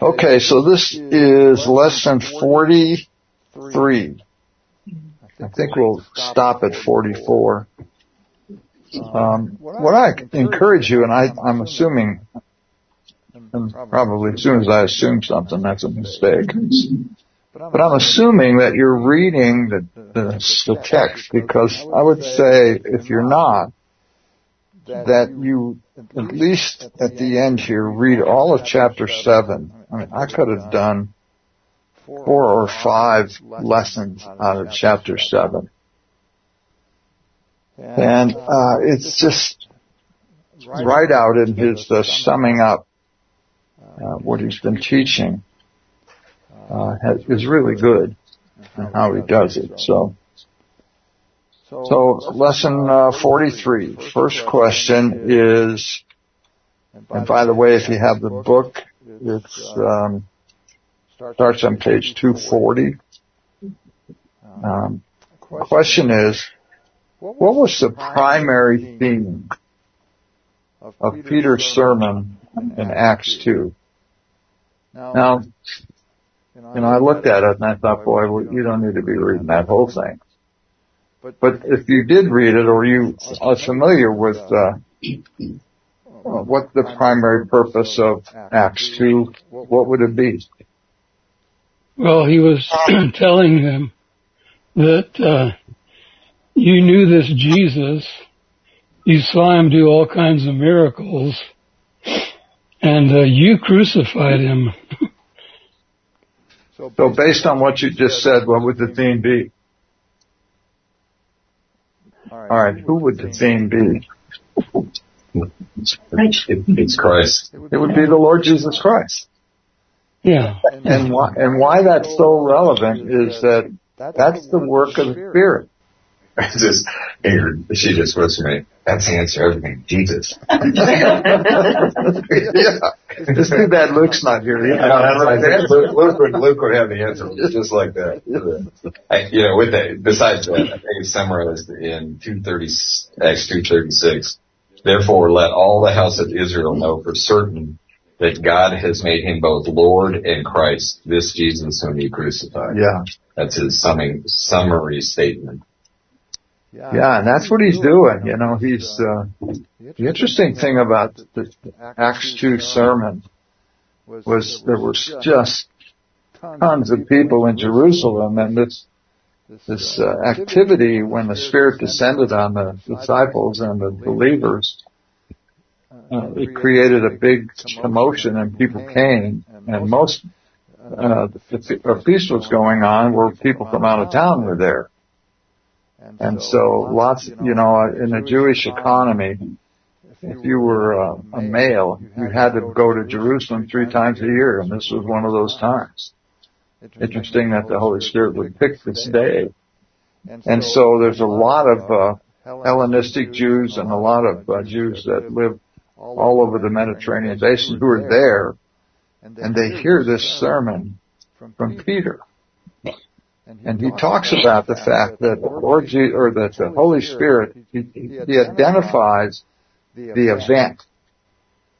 Okay, so this is lesson 43. I think we'll stop at 44. Um, what I encourage you, and I, I'm assuming, and probably as soon as I assume something, that's a mistake. But I'm assuming that you're reading the, the, the text because I would say if you're not, that you at least at the end here read all of chapter seven. I mean, I could have done four or five lessons out of chapter seven. And, uh, it's just right out in his uh, summing up, uh, what he's been teaching, uh, has, is really good and how he does it. So, so lesson uh, 43. First question is, and by the way, if you have the book, it's um, starts on page 240. Um, the question is, what was the primary theme of Peter's sermon in Acts 2? Now, you know, I looked at it and I thought, boy, well, you don't need to be reading that whole thing. But if you did read it or you are familiar with uh, what the primary purpose of Acts 2, what would it be? Well, he was telling them that uh, you knew this Jesus, you saw him do all kinds of miracles, and uh, you crucified him. so based on what you just said, what would the theme be? All right, who would the theme be? It's Christ. It would be the Lord Jesus Christ. Yeah. And why, and why that's so relevant is that that's the work of the Spirit. just, she just whispered to me, that's the answer to everything, Jesus. yeah. It's too bad Luke's not here. Yeah, Luke, Luke, would, Luke would have the answer just like that. I, you know, with that, besides that, I think it's summarized in 230, Acts 236. Therefore, let all the house of Israel know for certain that God has made him both Lord and Christ, this Jesus whom he crucified. Yeah. That's his summing, summary statement. Yeah, and that's what he's doing. You know, he's, uh, the interesting thing about the Acts 2 sermon was there was just tons of people in Jerusalem and this, this uh, activity when the Spirit descended on the disciples and the believers, uh, it created a big commotion and people came and most, uh, the, feast was going on where people from out of town were there. And so lots, you know, in a Jewish economy, if you were a, a male, you had to go to Jerusalem three times a year, and this was one of those times. Interesting that the Holy Spirit would pick this day. And so there's a lot of uh, Hellenistic Jews and a lot of uh, Jews that live all over the Mediterranean basin who are there, and they hear this sermon from Peter. And he talks about the fact that the Lord or that the Holy Spirit, he, he identifies the event.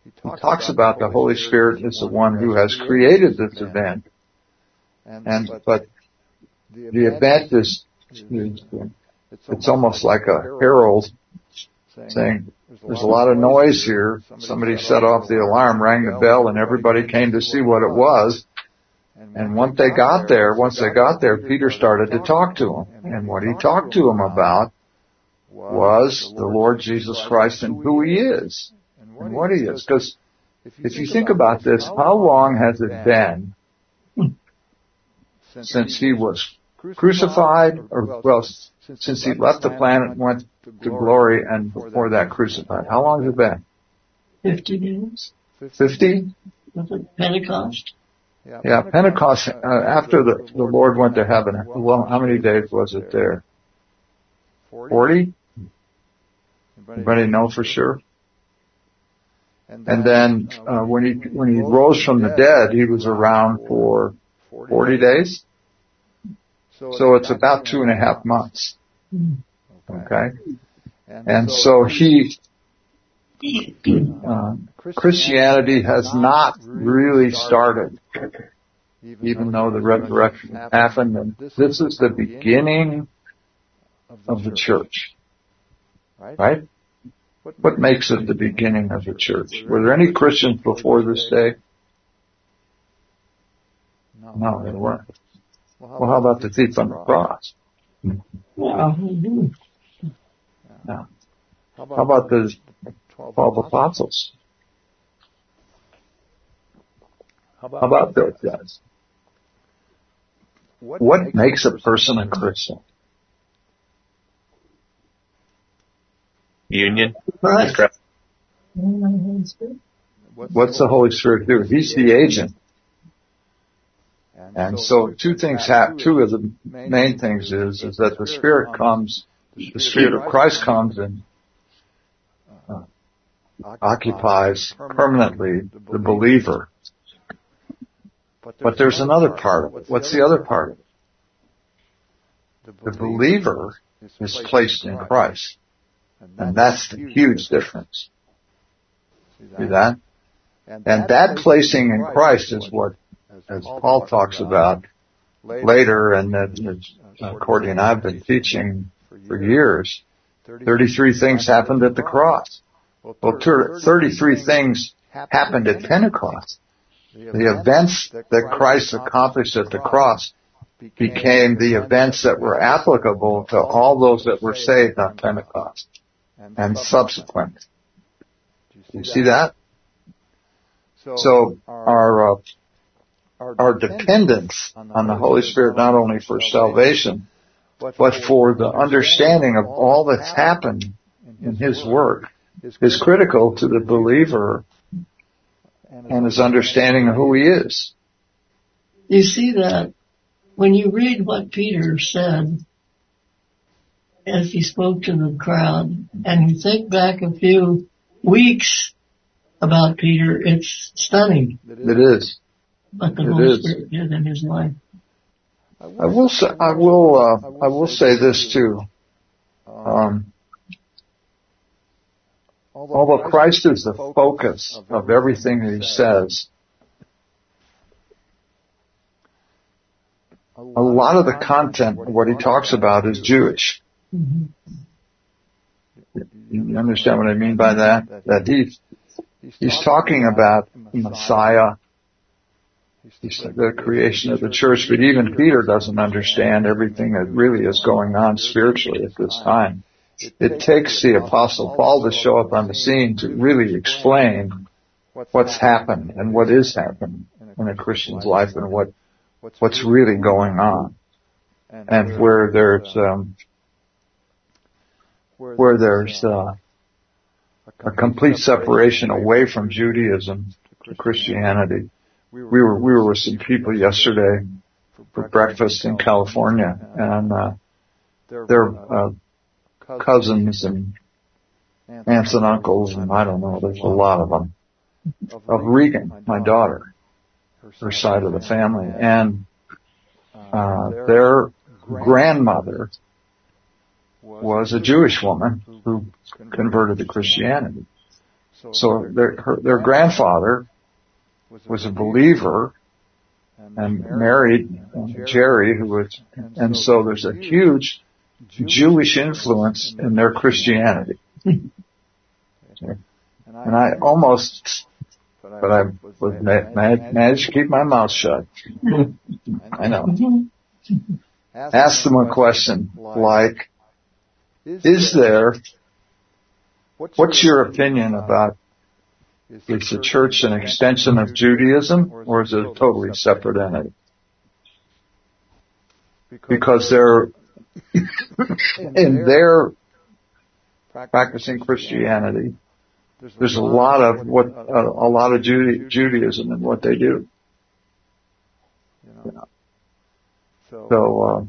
He talks about the Holy Spirit as the one who has created this event. And, but the event is, it's almost like a herald saying, there's a lot of noise here. Somebody set off the alarm, rang the bell, and everybody came to see what it was. And once they got there, once they got there, Peter started to talk to him. And what he talked to him about was the Lord Jesus Christ and who he is and what he is. Because if you think about this, how long has it been since he was crucified or, well, since he left the planet and went to glory and before that crucified? How long has it been? Fifty years. Fifty? Pentecost. Yeah, Pentecost, uh, after the, the Lord went to heaven, well, how many days was it there? Forty? Anybody know for sure? And then, uh, when he, when he rose from the dead, he was around for 40 days. So it's about two and a half months. Okay? And so he, uh, Christianity has not really started, even though the resurrection happened. And this is the beginning of the church, right? What makes it the beginning of the church? Were there any Christians before this day? No, there weren't. Well, how about the thief on the cross? Yeah. How about the twelve apostles? How about those guys? What makes a person a Christian? Union. Right. What's the Holy Spirit do? He's the agent. And so two things happen, two of the main things is, is that the Spirit comes, the Spirit of Christ comes and uh, occupies permanently the believer. But there's another part of it. What's the other part of it? The believer is placed in Christ. And that's the huge difference. See that? And that placing in Christ is what, as Paul talks about later, and that Courtney and I have been teaching for years, 33 things happened at the cross. Well, 33 things happened at Pentecost. The events that Christ accomplished at the cross became the events that were applicable to all those that were saved on Pentecost and subsequent. Do you see that? So our uh, our dependence on the Holy Spirit not only for salvation, but for the understanding of all that's happened in His work is critical to the believer and his understanding of who he is. You see that when you read what Peter said as he spoke to the crowd and you think back a few weeks about Peter, it's stunning. It is. What the It Holy is. Spirit did in his life. I will say, I will, uh, I will say this too. Um, although Christ is the focus of everything that he says, a lot of the content of what he talks about is Jewish. Mhm. You understand what I mean by that? That he's, he's talking about Messiah, he's the creation of the church, but even Peter doesn't understand everything that really is going on spiritually at this time. It takes the apostle Paul to show up on the scene to really explain what's happened and what is happening in a Christian's life and what, what's really going on. And where there's, um, where there's, uh, a complete separation away from Judaism to Christianity. We were, we were with some people yesterday for breakfast in California and, uh, they're, uh, cousins and aunts and uncles and I don't know, there's a lot of them. Of Regan, my daughter, her side of the family. And, uh, their grandmother was a Jewish woman who converted to Christianity. So their, her, their grandfather was a believer and married Jerry who was, and so there's a huge Jewish influence in their Christianity. And I almost, but I was ma- ma- managed to keep my mouth shut. I know. Ask them a question like, is there, what's your opinion uh, about, is the church an extension of Judaism or is it a totally separate entity? Because they're, in their practicing Christianity, there's a lot of what a, a lot of Juda- Judaism in what they do. Know. So, uh,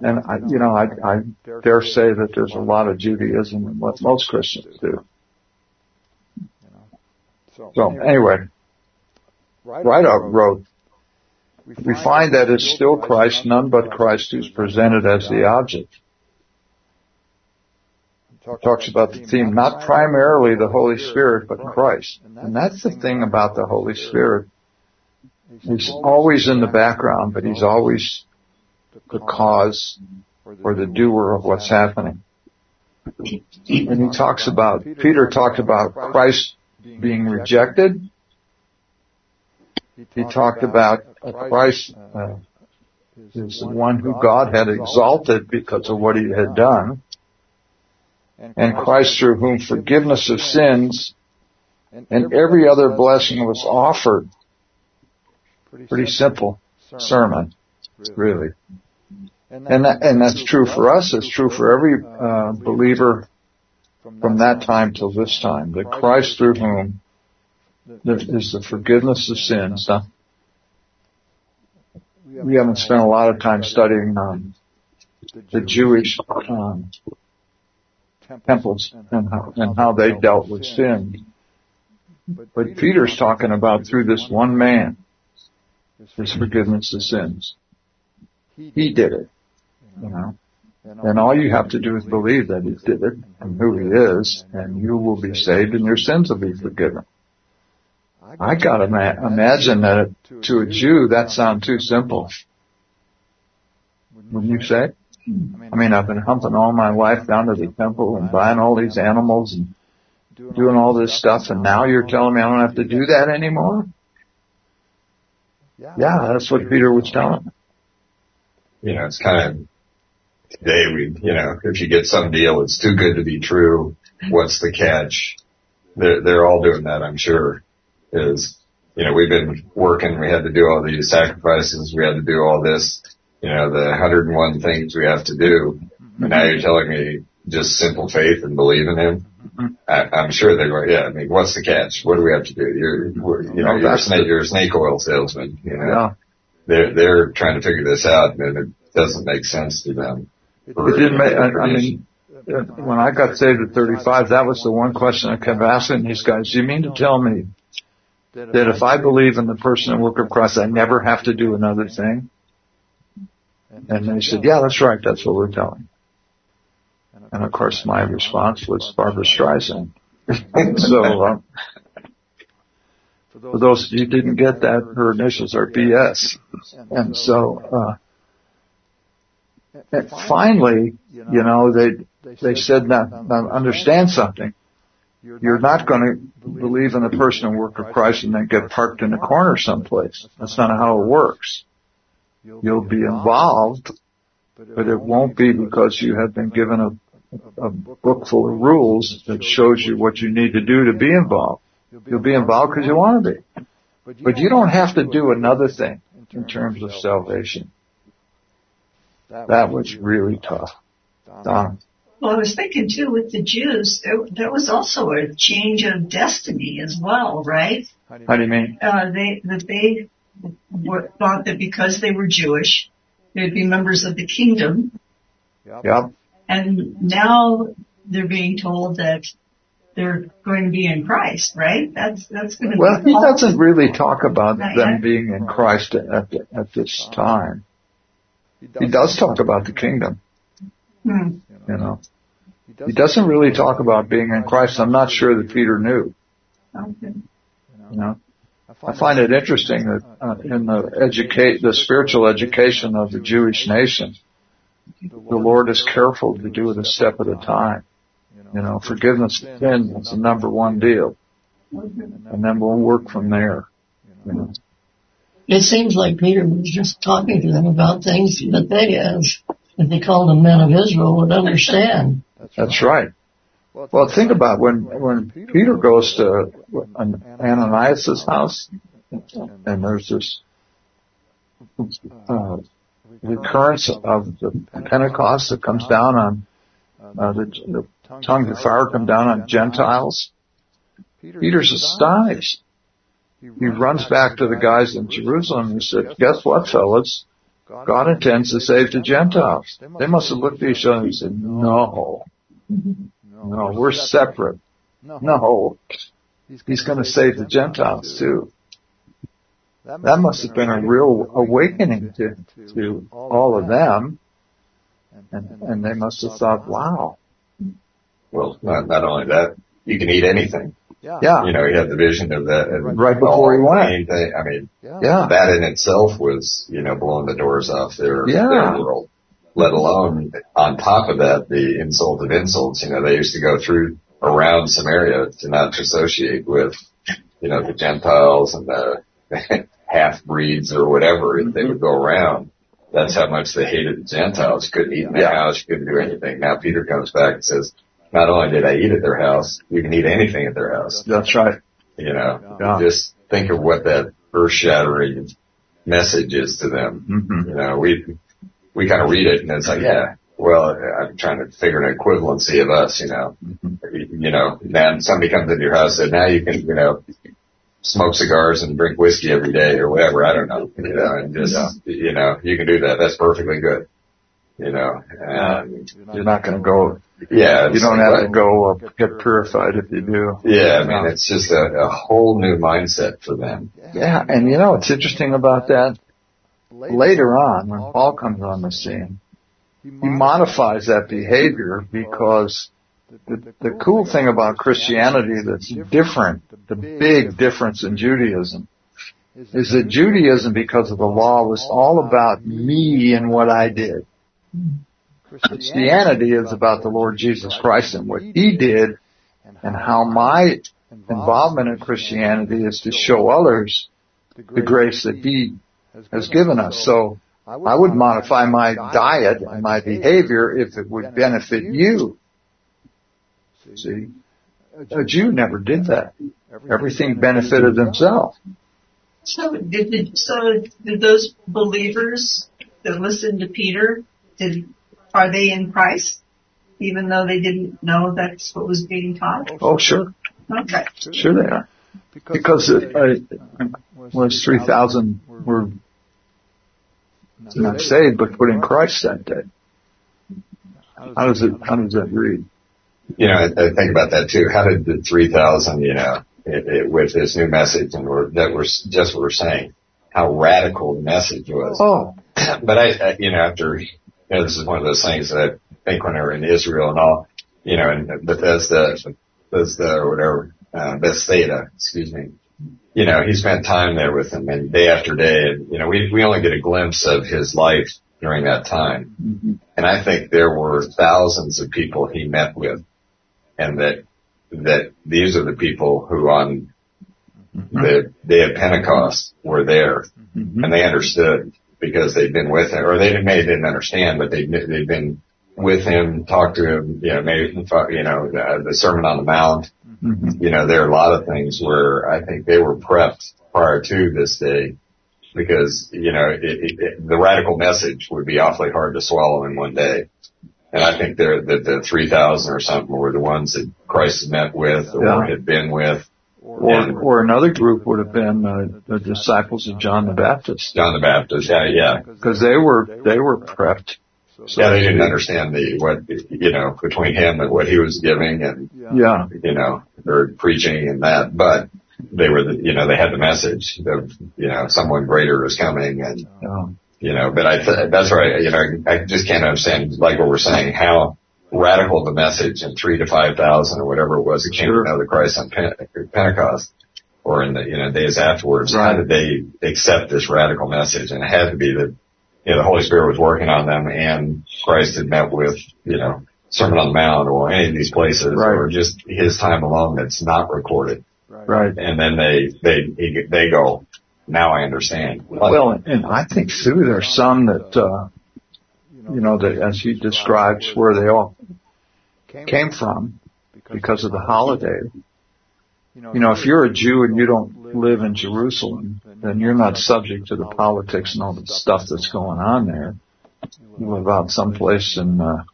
and I, you know, I, I dare say that there's a lot of Judaism in what most Christians do. So anyway, Ridout wrote, we find that it's still Christ, none but Christ who's presented as the object. talks about the theme, not primarily the Holy Spirit, but Christ. And that's the thing about the Holy Spirit. He's always in the background, but he's always the cause or the doer of what's happening. And he talks about, Peter talked about Christ being rejected. He talked about Christ uh, is the one who God had exalted because of what he had done. And Christ through whom forgiveness of sins and every other blessing was offered. Pretty simple sermon, really. And that, and that's true for us. It's true for every uh, believer from that time till this time. That Christ through whom there is the forgiveness of sins. Now, we haven't spent a lot of time studying um, the Jewish um, temples and how, and how they dealt with sin. But Peter's talking about through this one man, his forgiveness of sins. He did it, you know. And all you have to do is believe that he did it and who he is, and you will be saved and your sins will be forgiven. I gotta ma- imagine that to a Jew that sounds too simple. Wouldn't you say? I mean, I've been humping all my life down to the temple and buying all these animals and doing all this stuff, and now you're telling me I don't have to do that anymore? Yeah, that's what Peter was telling. You know, it's kind of today we, you know, if you get some deal, it's too good to be true. What's the catch? They're, they're all doing that, I'm sure is, you know, we've been working, we had to do all these sacrifices, we had to do all this, you know, the 101 things we have to do. And now you're telling me just simple faith and believe in him. I, I'm sure they're going, yeah, I mean, what's the catch? What do we have to do? You're, you know, you're a snake, you're a snake oil salesman, you know. Yeah. They're, they're trying to figure this out and it doesn't make sense to them. It didn't make, I, mean, when I got saved at 35, that was the one question I kept asking these guys. Do you mean to tell me that if I believe in the person and work of Christ, I never have to do another thing? And they said, yeah, that's right. That's what we're telling. And of course my response was Barbra Streisand. so, um, for those of you who didn't get that, her initials are BS. And so, uh, and finally, you know, they, they said, now, now understand something. You're not going to believe in the person and work of Christ and then get parked in a corner someplace. That's not how it works. You'll be involved, but it won't be because you have been given a, a book full of rules that shows you what you need to do to be involved. You'll be involved because you want to be. But you don't have to do another thing in terms of salvation. That was really tough. Don. Well, I was thinking too with the Jews, there, there was also a change of destiny as well, right? How do you mean? Uh, they that they were, thought that because they were Jewish, they'd be members of the kingdom. Yep. And now they're being told that they're going to be in Christ, right? That's that's going to Well, be he doesn't really talk about Not them yet. being in Christ at, the, at this time. He does talk about the kingdom, Hmm. you know. He doesn't really talk about being in Christ. I'm not sure that Peter knew, Okay. you know. I find it interesting that uh, in the educate the spiritual education of the Jewish nation, the Lord is careful to do it a step at a time. You know, forgiveness of sin is the number one deal, and then we'll work from there. You know. It seems like Peter was just talking to them about things that they, as if they called them men of Israel, would understand. That's right. Well, think about when when Peter goes to Ananias' house, and there's this uh, recurrence of the Pentecost that comes down on uh, the, the tongues of fire come down on Gentiles. Peter's astonished. He runs back to the guys in Jerusalem and said, "Guess what, fellas? God intends to save the Gentiles." They must have looked at each other and said, "No, no, we're separate. No, He's going to save the Gentiles too." That must have been a real awakening to to all of them, and and they must have thought, "Wow, well, not, not only that, you can eat anything. Yeah. You know, he had the vision of that. Right before he went. Anything, I mean, Yeah. that in itself was, you know, blowing the doors off their, Yeah. their world. Let alone on top of that, the insult of insults. You know, they used to go through around Samaria to not to associate with, you know, the Gentiles and the half breeds or whatever. If they would go around, that's how much they hated the Gentiles. Couldn't eat in their Yeah. house. Couldn't do anything. Now Peter comes back and says, not only did I eat at their house, you can eat anything at their house. That's right. You know, Yeah. just think of what that earth shattering message is to them. hmm You know, we, we kind of read it and it's like, yeah, well, I'm trying to figure an equivalency of us, you know, you know, then somebody comes into your house and now you can, you know, smoke cigars and drink whiskey every day or whatever. I don't know, you know, and just, you know, you can do that. That's perfectly good. You know, and You're not going to go. Yeah, You don't have to go uh, get purified if you do. Yeah, I mean, it's just a, a whole new mindset for them. Yeah, and you know what's interesting about that? Later on, when Paul comes on the scene, he modifies that behavior because the, the cool thing about Christianity that's different, the big difference in Judaism, is that Judaism, because of the law, was all about me and what I did. Christianity is about the Lord Jesus Christ and what He did and how my involvement in Christianity is to show others the grace that He has given us. So I would modify my diet and my behavior if it would benefit you. See? A Jew never did that. Everything benefited themselves. So did so did those believers that listened to Peter did are they in Christ even though they didn't know that's what was being taught? Oh, sure. Okay. Sure they are. Because it, uh, was 3,000 were not saved, but put in Christ that day. How does it, how does that read? You know, I, I think about that too. How did the 3,000, you know, it, it, with this new message and we're, that we're just what we're saying, how radical the message was. Oh, but I, I, you know, after, you know, this is one of those things that I think when I were in Israel and all, you know, and Bethesda, Bethesda or whatever, uh, Bethsaida, excuse me. You know, he spent time there with them and day after day and, you know, we, we only get a glimpse of his life during that time. mhm. And I think there were thousands of people he met with and that, that these are the people who on the day of Pentecost were there Mhm. and they understood because they'd been with him, or they maybe didn't understand, but they they'd been with him, talked to him, you know, maybe you know the, the Sermon on the Mount. Mhm. You know, there are a lot of things where I think they were prepped prior to this day because you know it, it, it, the radical message would be awfully hard to swallow in one day. And I think there that the three thousand or something were the ones that Christ had met with or Yeah. had been with. Or, or another group would have been uh, the disciples of John the Baptist, John the Baptist, yeah, yeah. because they were they were prepped. So Yeah, they didn't understand the what you know between him and what he was giving and Yeah, you know or preaching and that, but they were the you know they had the message of you know someone greater is coming and yeah, you know but I th- that's right you know I just can't understand like what we're saying how radical the message in three to five thousand or whatever it was that came Sure. to know the Christ on Pen- Pentecost or in the you know days afterwards. How did they accept this radical message? And it had to be that you know the Holy Spirit was working on them and Christ had met with you know Sermon on the Mount or any of these places Right. or just his time alone that's not recorded. right. And then they they they go. Now I understand. Well, and I think too, there's some that, uh, you know, that as he describes where they all came from because of the holiday. You know, if you're a Jew and you don't live in Jerusalem, then you're not subject to the politics and all the stuff that's going on there. You live out someplace in, uh,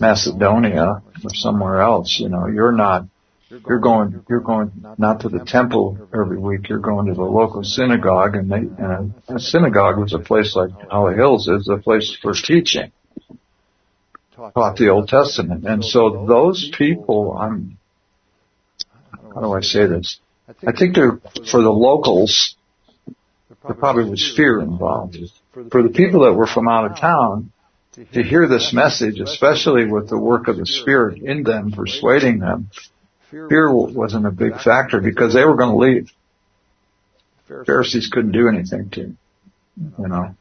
Macedonia or somewhere else, you know, you're not, you're going, you're going not to the temple every week, you're going to the local synagogue and they, and a, synagogue was a place like Holly Hills is a place for teaching. Taught the Old Testament. And so those people, I'm, how do I say this? I think they're, for the locals, there probably was fear involved. For the people that were from out of town, to hear this message, especially with the work of the Spirit in them, persuading them, fear wasn't a big factor because they were going to leave. Pharisees couldn't do anything to them, you know.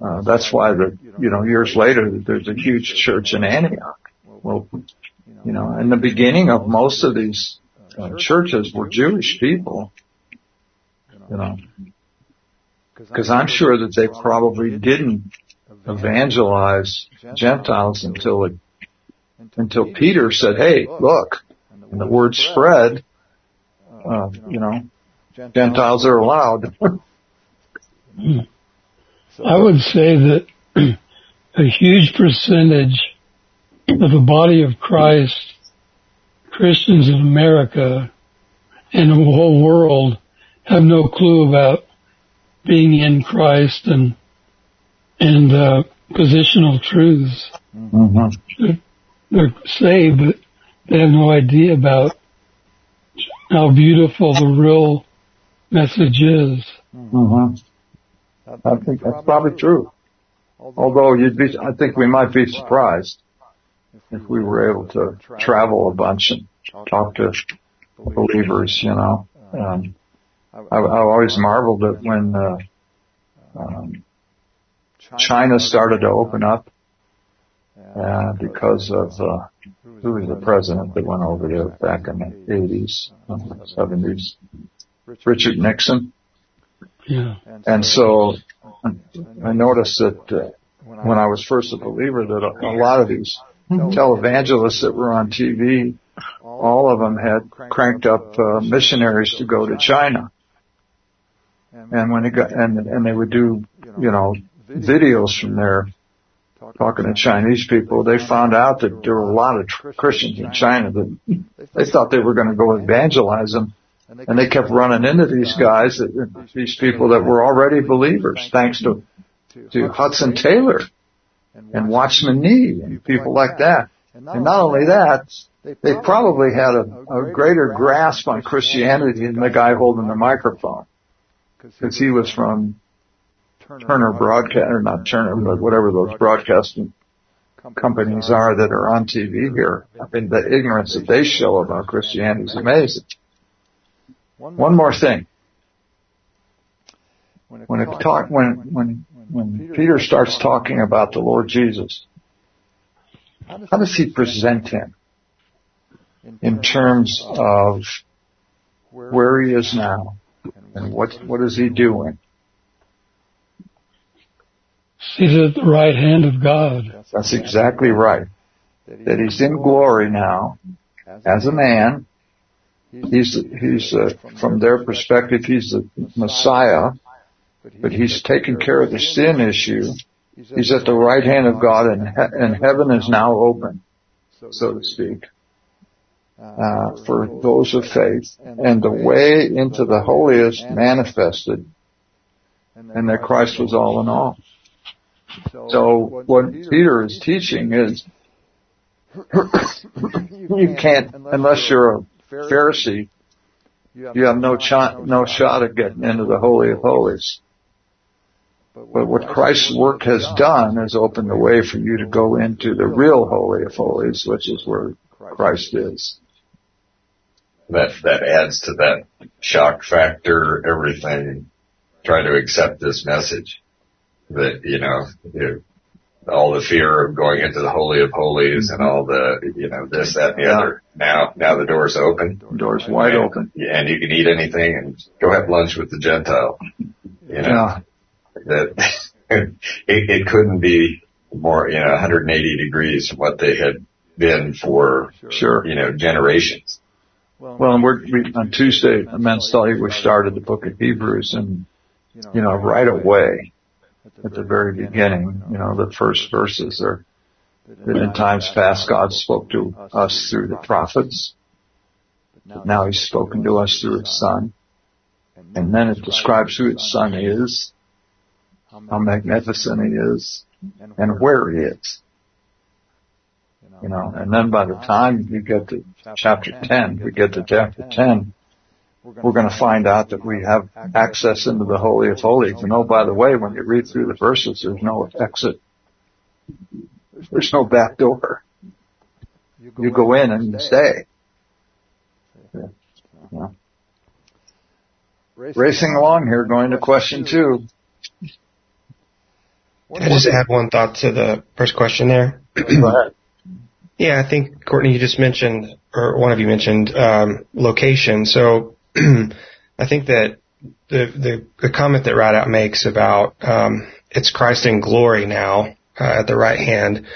Uh, that's why the, you know, years later, there's a huge church in Antioch. Well, you know, in the beginning of most of these uh, churches were Jewish people, you know, because I'm sure that they probably didn't evangelize Gentiles until it, until Peter said, "Hey, look," and the word spread. Uh, you know, Gentiles are allowed. I would say that a huge percentage of the body of Christ, Christians in America and the whole world have no clue about being in Christ and and uh, positional truths. Mm-hmm. They're, they're saved, but they have no idea about how beautiful the real message is. Mm-hmm. I think that's probably true. Although you'd be, I think we might be surprised if we were able to travel a bunch and talk to believers, you know. Um, I, I always marveled at when uh, um, China started to open up uh, because of uh, who was the president that went over there back in the 80s, 70s? Richard Nixon. Yeah. And so I noticed that uh, when I was first a believer that a, a lot of these televangelists that were on TV, all of them had cranked up uh, missionaries to go to China. And when they got, and, and they would do, you know, videos from there talking to Chinese people, they found out that there were a lot of Christians in China that they thought they were going to go evangelize them. And they kept running into these guys, these people that were already believers, thanks to, to Hudson Taylor and Watchman Nee and people like that. And not only that, they probably had a, a greater grasp on Christianity than the guy holding the microphone. Because he was from Turner Broadcast, or not Turner, but whatever those broadcasting companies are that are on TV here. I mean, the ignorance that they show about Christianity is amazing. One more thing. When it talk, when, when, when Peter starts talking about the Lord Jesus, how does he present him in terms of where he is now and what, what is he doing? He's at the right hand of God. That's exactly right. That he's in glory now as a man. He's, he's, uh, from their perspective, he's the Messiah, but he's taken care of the sin issue. He's at the right hand of God and, and heaven is now open, so to speak, uh, for those of faith and the way into the holiest manifested and that Christ was all in all. So what Peter is teaching is you can't, unless you're a Pharisee, you have no shot, no shot at getting into the Holy of Holies. But what Christ's work has done is opened the way for you to go into the real Holy of Holies, which is where Christ is. That, that adds to that shock factor, everything. Try to accept this message that, you know, you, all the fear of going into the Holy of Holies and all the, you know, this, that, and the yeah. other. Now, now the door's open. The door's wide and, open. And you can eat anything and go have lunch with the Gentile. You know, yeah. that it, it couldn't be more, you know, 180 degrees from what they had been for, sure. you know, generations. Well, and we're, we, on Tuesday, men's study, we started the book of Hebrews and, you know, right away, at the very beginning, you know, the first verses are that in times past God spoke to us through the prophets. But now he's spoken to us through his son. And then it describes who his son is, how magnificent he is, and where he is. You know, and then by the time you get to chapter 10, we get to chapter 10, we're going to find out that we have access into the Holy of Holies. And oh, by the way, when you read through the verses, there's no exit. There's no back door. You go in and you stay. Yeah. Racing along here, going to question two. Can I just add one thought to the first question there? yeah, I think Courtney, you just mentioned, or one of you mentioned um, location. So I think that the, the the comment that Ridout makes about um, it's Christ in glory now uh, at the right hand.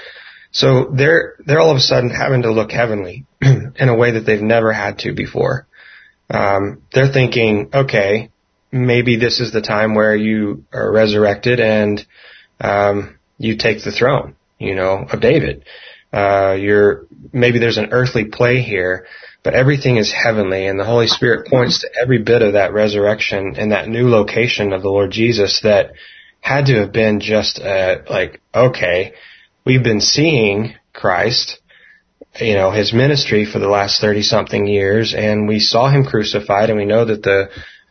So they're they're all of a sudden having to look heavenly in a way that they've never had to before. Um, they're thinking, okay, maybe this is the time where you are resurrected and um, you take the throne, you know, of David. Uh, you're maybe there's an earthly play here, but everything is heavenly, and the Holy Spirit points to every bit of that resurrection and that new location of the Lord Jesus that had to have been just uh, like, okay, we've been seeing Christ, you know, his ministry for the last 30 something years, and we saw him crucified, and we know that the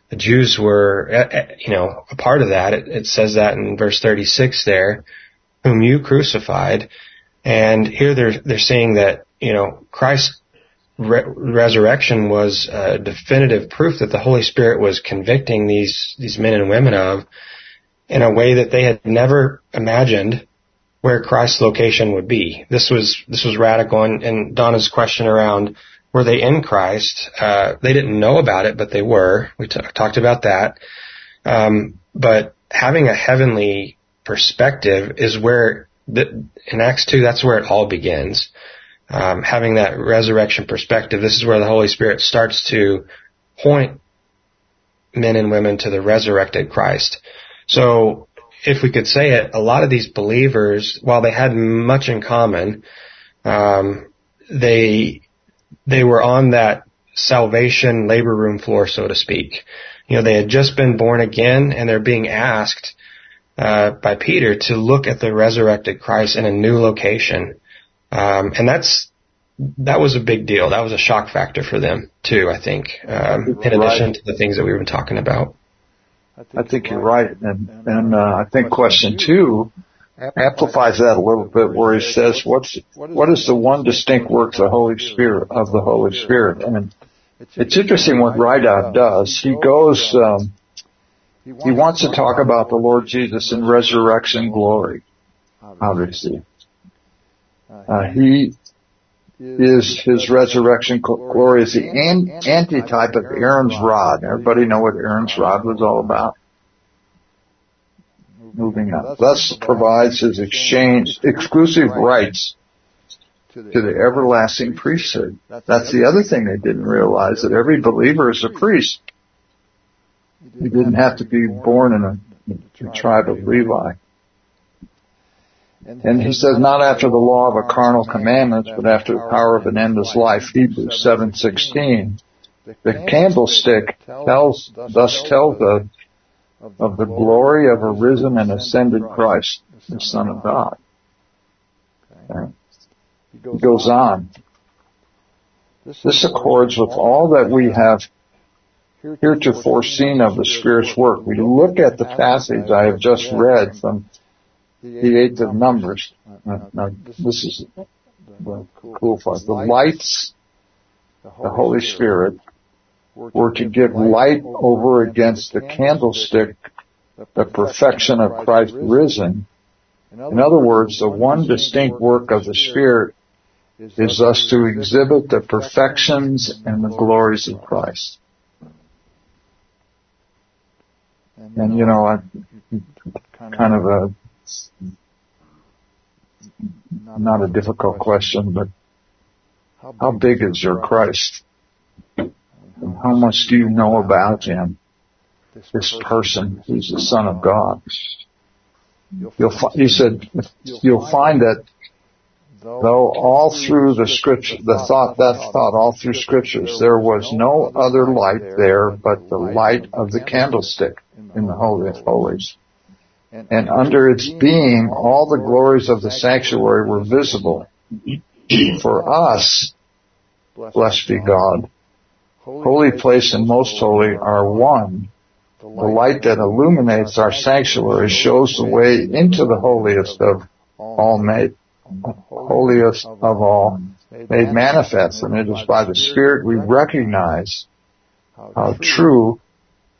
the Jews were, uh, uh, you know, a part of that. It, it says that in verse 36 there, whom you crucified. And here they're, they're saying that, you know, Christ's re- resurrection was a definitive proof that the Holy Spirit was convicting these, these men and women of in a way that they had never imagined where Christ's location would be. This was, this was radical and, and Donna's question around were they in Christ? Uh, they didn't know about it, but they were. We t- talked about that. Um, but having a heavenly perspective is where the, in Acts 2, that's where it all begins. Um, having that resurrection perspective, this is where the Holy Spirit starts to point men and women to the resurrected Christ. So if we could say it, a lot of these believers, while they had much in common, um, they they were on that salvation labor room floor, so to speak. You know, they had just been born again and they're being asked uh, by Peter to look at the resurrected Christ in a new location. Um, and that's, that was a big deal. That was a shock factor for them too, I think, um, in addition to the things that we've been talking about. I think you're right. And, and, uh, I think question two amplifies that a little bit where he says, what's, what is the one distinct work of the Holy Spirit, of the Holy Spirit? And it's interesting what Ridout does. He goes, um, he wants to talk about the Lord Jesus in resurrection glory, obviously. Uh, he is his resurrection glory is the antitype of Aaron's rod. Everybody know what Aaron's rod was all about? moving on. Thus provides his exchange, exclusive rights to the everlasting priesthood. That's the other thing they didn't realize, that every believer is a priest. You didn't have to be born in a, tribe of Levi. And he says, not after the law of a carnal commandment, but after the power of an endless life. Hebrews 7.16. The candlestick tells, thus tells us of the glory of a risen and ascended Christ, the Son of God. Okay. He goes on. This accords with all that we have heretofore seen of the Spirit's work. We look at the passage I have just read from the eighth of Numbers. Uh, uh, now, this is the cool part. The lights, the Holy Spirit, were to give light over against the candlestick, the perfection of Christ risen. In other words, the one distinct work of the Spirit is thus to exhibit the perfections and the glories of Christ. And you know, I, kind of a, not a difficult question, but how big is your Christ? How much do you know about him? This person who's the son of God. You'll fi- he said, you'll find that though all through the scripture, the thought, that thought all through scriptures, there was no other light there but the light of the candlestick in the Holy of Holies. And under its beam all the glories of the sanctuary were visible. For us, blessed be God, holy place and most holy are one. The light that illuminates our sanctuary shows the way into the holiest of all made holiest of all, made manifest, and it is by the Spirit we recognize how true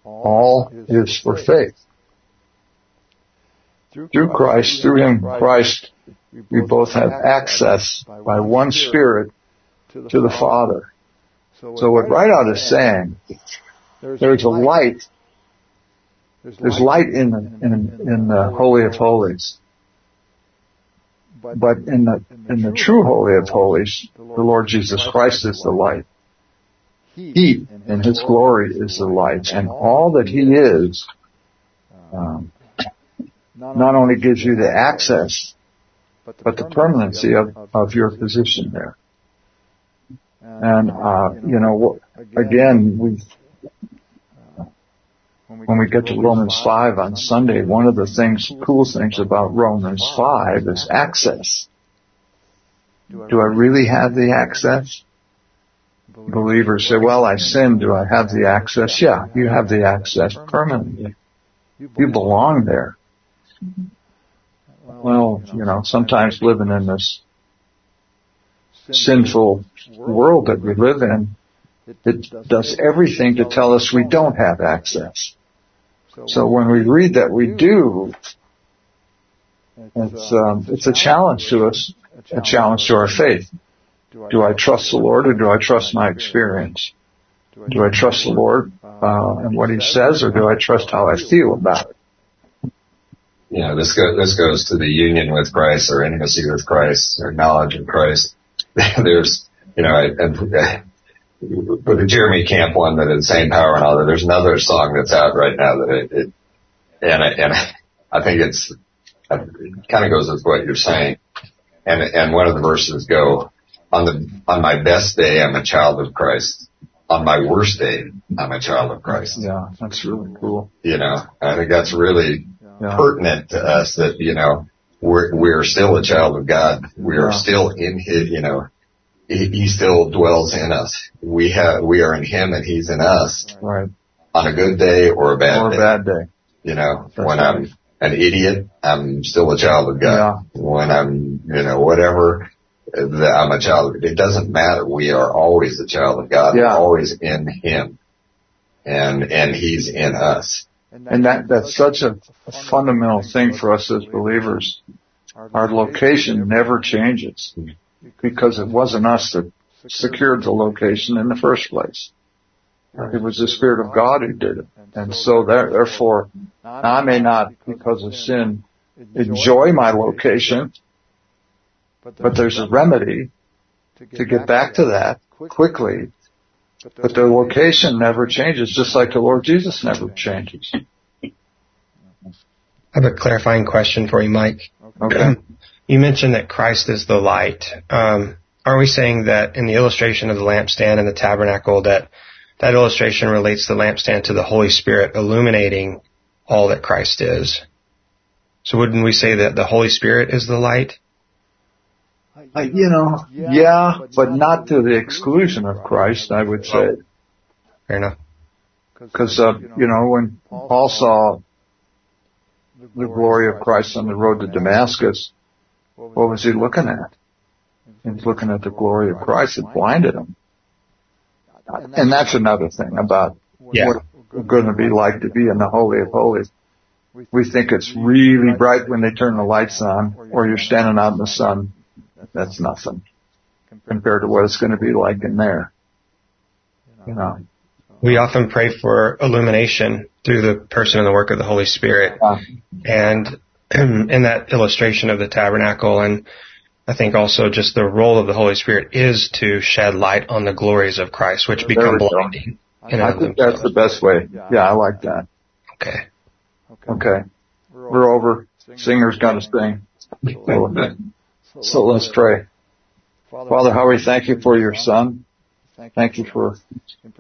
all is for faith. Through Christ, through Him, Christ, we both have access by one Spirit to the Father. So what Ridout is saying, there's a light, there's light in the, in, in the Holy of Holies. But in the, in the true Holy of Holies, the Lord Jesus Christ is the light. He, in His glory, is the light. And all that He is, um, not only gives you the access, but the permanency of, of your position there. And, uh, you know, again, we, when we get to Romans 5 on Sunday, one of the things, cool things about Romans 5 is access. Do I really have the access? Believers say, well, I sinned. Do I have the access? Yeah, you have the access permanently. You belong there. Well, you know, sometimes living in this sinful world that we live in, it does everything to tell us we don't have access. So when we read that we do, it's um, it's a challenge to us, a challenge to our faith. Do I trust the Lord or do I trust my experience? Do I trust the Lord uh, and what He says, or do I trust how I feel about it? You know, this goes this goes to the union with Christ or intimacy with Christ or knowledge of Christ. There's, you know, and with the Jeremy Camp one that Insane Power and all that, there's another song that's out right now that it, it and I, and I think it's it kind of goes with what you're saying. And and one of the verses go on the on my best day I'm a child of Christ. On my worst day I'm a child of Christ. Yeah, that's really cool. You know, I think that's really pertinent to us that you know we're we're still a child of God. We are still in His. You know, he, he still dwells in us. We have, we are in him and he's in us. Right. On a good day or a bad or day. a bad day. You know, That's when right. I'm an idiot, I'm still a child of God. Yeah. When I'm, you know, whatever, I'm a child. It doesn't matter. We are always a child of God. Yeah. We're always in Him, and and He's in us. And that that's such a, fundamental thing for us as believers. Our location never changes because it wasn't us that secured the location in the first place. It was the Spirit of God who did it. And so therefore, I may not, because of sin, enjoy my location, but there's a remedy to get back to that quickly. But the location never changes, just like the Lord Jesus never changes. I have a clarifying question for you, Mike. Okay. You mentioned that Christ is the light. Um, are we saying that in the illustration of the lampstand and the tabernacle that that illustration relates the lampstand to the Holy Spirit illuminating all that Christ is? So wouldn't we say that the Holy Spirit is the light? You know, yeah, but not to the exclusion of Christ, I would say. Fair enough. Because, uh, you know, when Paul saw the glory of Christ on the road to Damascus, what was he looking at? He was looking at the glory of Christ. It blinded him. And that's another thing about yeah. what it's going to be like to be in the Holy of Holies. We think it's really bright when they turn the lights on or you're standing out in the sun. That's nothing compared to what it's going to be like in there. You know. We often pray for illumination through the person and the work of the Holy Spirit. And in that illustration of the tabernacle and I think also just the role of the Holy Spirit is to shed light on the glories of Christ, which become blinding. I think that's the best way. Yeah, I like that. Okay. Okay. We're over. Singer's got to sing. So let's pray. Father, how we thank you for your son. Thank you for,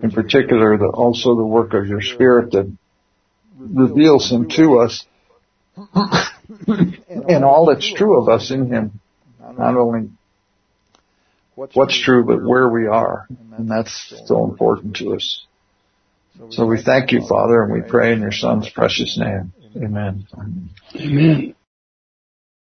in particular, the, also the work of your spirit that reveals him to us and all that's true of us in Him. Not only what's true, but where we are. And that's so important to us. So we thank you, Father, and we pray in your Son's precious name. Amen. Amen.